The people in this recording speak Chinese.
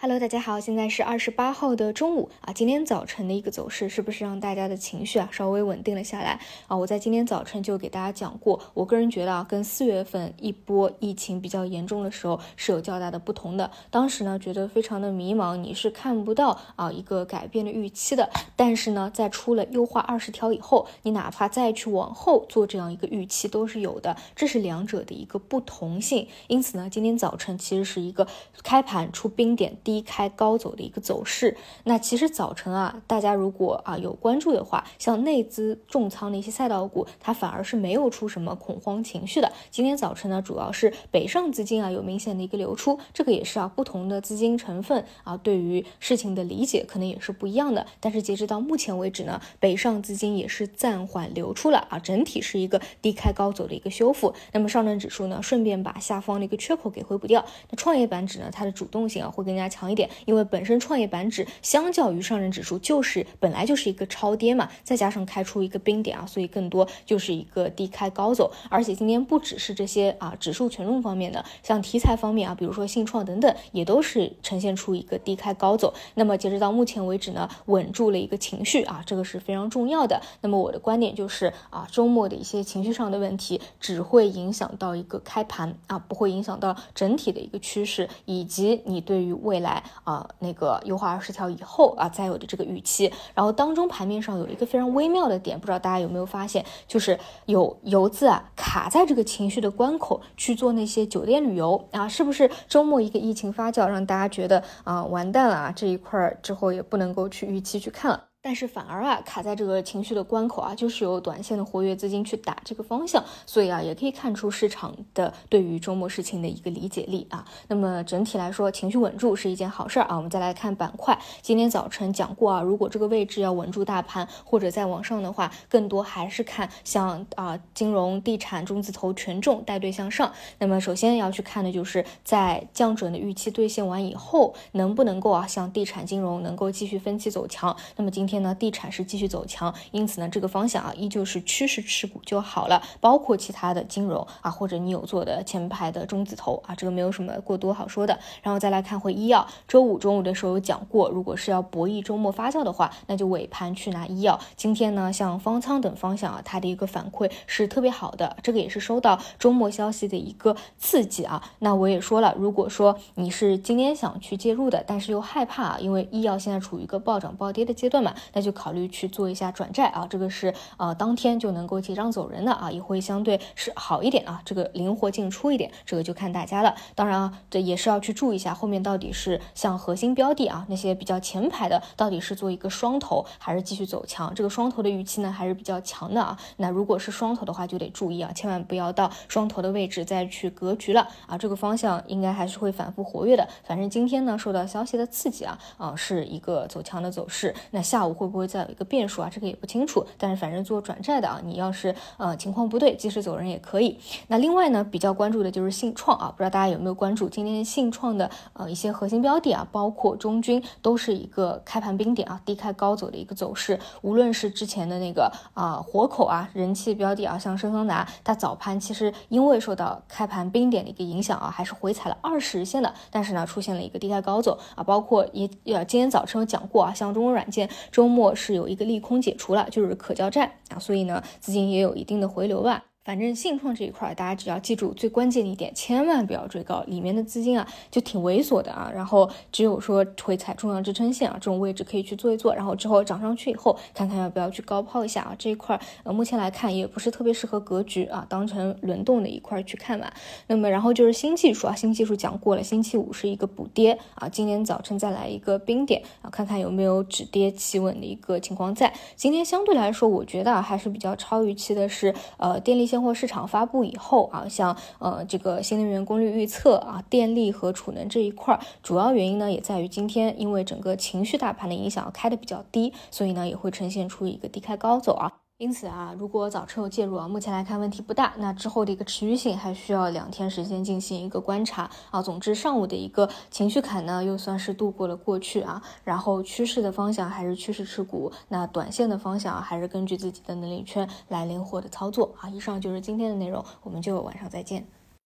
Hello，大家好，现在是二十八号的中午啊。今天早晨的一个走势是不是让大家的情绪啊稍微稳定了下来啊？我在今天早晨就给大家讲过，我个人觉得啊，跟四月份一波疫情比较严重的时候是有较大的不同的。当时呢，觉得非常的迷茫，你是看不到啊一个改变的预期的。但是呢，在出了优化二十条以后，你哪怕再去往后做这样一个预期都是有的，这是两者的一个不同性。因此呢，今天早晨其实是一个开盘出冰点。低开高走的一个走势，那其实早晨啊，大家如果啊有关注的话，像内资重仓的一些赛道股，它反而是没有出什么恐慌情绪的。今天早晨呢，主要是北上资金啊有明显的一个流出，这个也是啊不同的资金成分啊对于事情的理解可能也是不一样的。但是截止到目前为止呢，北上资金也是暂缓流出了啊，整体是一个低开高走的一个修复。那么上证指数呢，顺便把下方的一个缺口给回补掉。那创业板指呢，它的主动性啊会更加强。强一点，因为本身创业板指相较于上证指数就是本来就是一个超跌嘛，再加上开出一个冰点啊，所以更多就是一个低开高走。而且今天不只是这些啊指数权重方面的，像题材方面啊，比如说信创等等，也都是呈现出一个低开高走。那么截止到目前为止呢，稳住了一个情绪啊，这个是非常重要的。那么我的观点就是啊，周末的一些情绪上的问题只会影响到一个开盘啊，不会影响到整体的一个趋势以及你对于未来。来啊，那个优化二十条以后啊，再有的这个预期，然后当中盘面上有一个非常微妙的点，不知道大家有没有发现，就是有游资啊卡在这个情绪的关口去做那些酒店旅游啊，是不是周末一个疫情发酵，让大家觉得啊完蛋了啊，这一块之后也不能够去预期去看了。但是反而啊卡在这个情绪的关口啊，就是有短线的活跃资金去打这个方向，所以啊也可以看出市场的对于周末事情的一个理解力啊。那么整体来说，情绪稳住是一件好事儿啊。我们再来看板块，今天早晨讲过啊，如果这个位置要稳住大盘或者再往上的话，更多还是看像啊金融、地产、中字头权重带队向上。那么首先要去看的就是在降准的预期兑现完以后，能不能够啊像地产、金融能够继续分期走强。那么今天呢，地产是继续走强，因此呢，这个方向啊，依旧是趋势持股就好了。包括其他的金融啊，或者你有做的前排的中字头啊，这个没有什么过多好说的。然后再来看回医药，周五中午的时候有讲过，如果是要博弈周末发酵的话，那就尾盘去拿医药。今天呢，像方舱等方向啊，它的一个反馈是特别好的，这个也是收到周末消息的一个刺激啊。那我也说了，如果说你是今天想去介入的，但是又害怕啊，因为医药现在处于一个暴涨暴跌的阶段嘛。那就考虑去做一下转债啊，这个是呃当天就能够结账走人的啊，也会相对是好一点啊，这个灵活进出一点，这个就看大家了。当然啊，这也是要去注意一下后面到底是像核心标的啊那些比较前排的，到底是做一个双头还是继续走强？这个双头的预期呢还是比较强的啊。那如果是双头的话，就得注意啊，千万不要到双头的位置再去格局了啊。这个方向应该还是会反复活跃的。反正今天呢受到消息的刺激啊啊是一个走强的走势。那下午。会不会再有一个变数啊？这个也不清楚。但是反正做转债的啊，你要是呃情况不对，及时走人也可以。那另外呢，比较关注的就是信创啊，不知道大家有没有关注今天信创的呃一些核心标的啊，包括中军都是一个开盘冰点啊，低开高走的一个走势。无论是之前的那个啊活口啊人气标的啊，像深方达，它早盘其实因为受到开盘冰点的一个影响啊，还是回踩了二十日线的，但是呢出现了一个低开高走啊，包括也呃今天早晨有讲过啊，像中国软件周。末是有一个利空解除了，就是可交债啊，所以呢，资金也有一定的回流吧。反正信创这一块，大家只要记住最关键的一点，千万不要追高，里面的资金啊就挺猥琐的啊。然后只有说回踩重要支撑线啊这种位置可以去做一做，然后之后涨上去以后，看看要不要去高抛一下啊。这一块呃目前来看也不是特别适合格局啊，当成轮动的一块去看嘛。那么然后就是新技术啊，新技术讲过了，星期五是一个补跌啊，今天早晨再来一个冰点啊，看看有没有止跌企稳的一个情况在。今天相对来说，我觉得啊还是比较超预期的是呃电力线。现货市场发布以后啊，像呃这个新能源功率预测啊，电力和储能这一块儿，主要原因呢也在于今天因为整个情绪大盘的影响开的比较低，所以呢也会呈现出一个低开高走啊。因此啊，如果早晨有介入啊，目前来看问题不大。那之后的一个持续性还需要两天时间进行一个观察啊。总之，上午的一个情绪坎呢，又算是度过了过去啊。然后趋势的方向还是趋势持股，那短线的方向还是根据自己的能力圈来灵活的操作啊。以上就是今天的内容，我们就晚上再见。